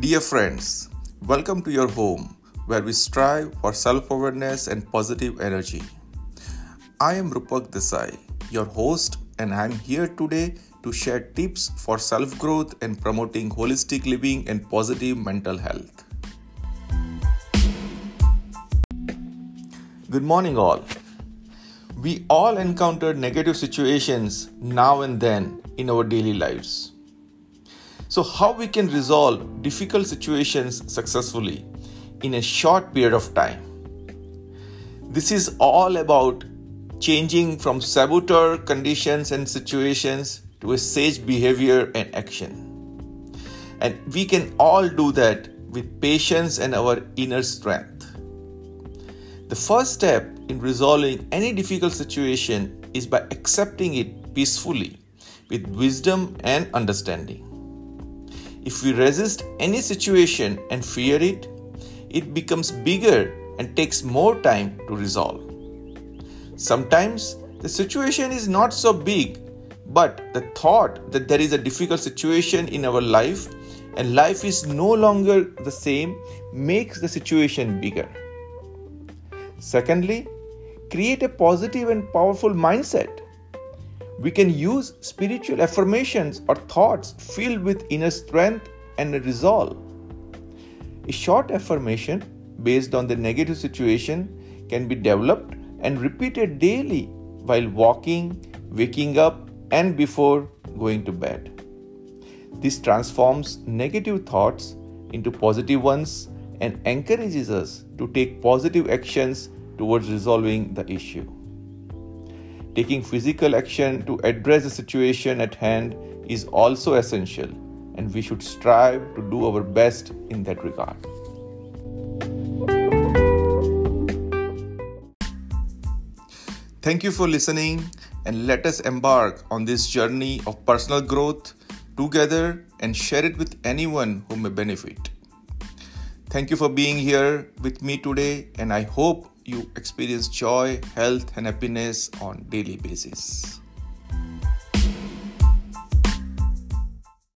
Dear friends, welcome to your home where we strive for self awareness and positive energy. I am Rupak Desai, your host, and I am here today to share tips for self growth and promoting holistic living and positive mental health. Good morning, all. We all encounter negative situations now and then in our daily lives. So, how we can resolve difficult situations successfully in a short period of time? This is all about changing from saboteur conditions and situations to a sage behavior and action. And we can all do that with patience and our inner strength. The first step in resolving any difficult situation is by accepting it peacefully with wisdom and understanding. If we resist any situation and fear it, it becomes bigger and takes more time to resolve. Sometimes the situation is not so big, but the thought that there is a difficult situation in our life and life is no longer the same makes the situation bigger. Secondly, create a positive and powerful mindset we can use spiritual affirmations or thoughts filled with inner strength and resolve. A short affirmation based on the negative situation can be developed and repeated daily while walking, waking up, and before going to bed. This transforms negative thoughts into positive ones and encourages us to take positive actions towards resolving the issue. Taking physical action to address the situation at hand is also essential, and we should strive to do our best in that regard. Thank you for listening, and let us embark on this journey of personal growth together and share it with anyone who may benefit. Thank you for being here with me today, and I hope you experience joy, health, and happiness on daily basis.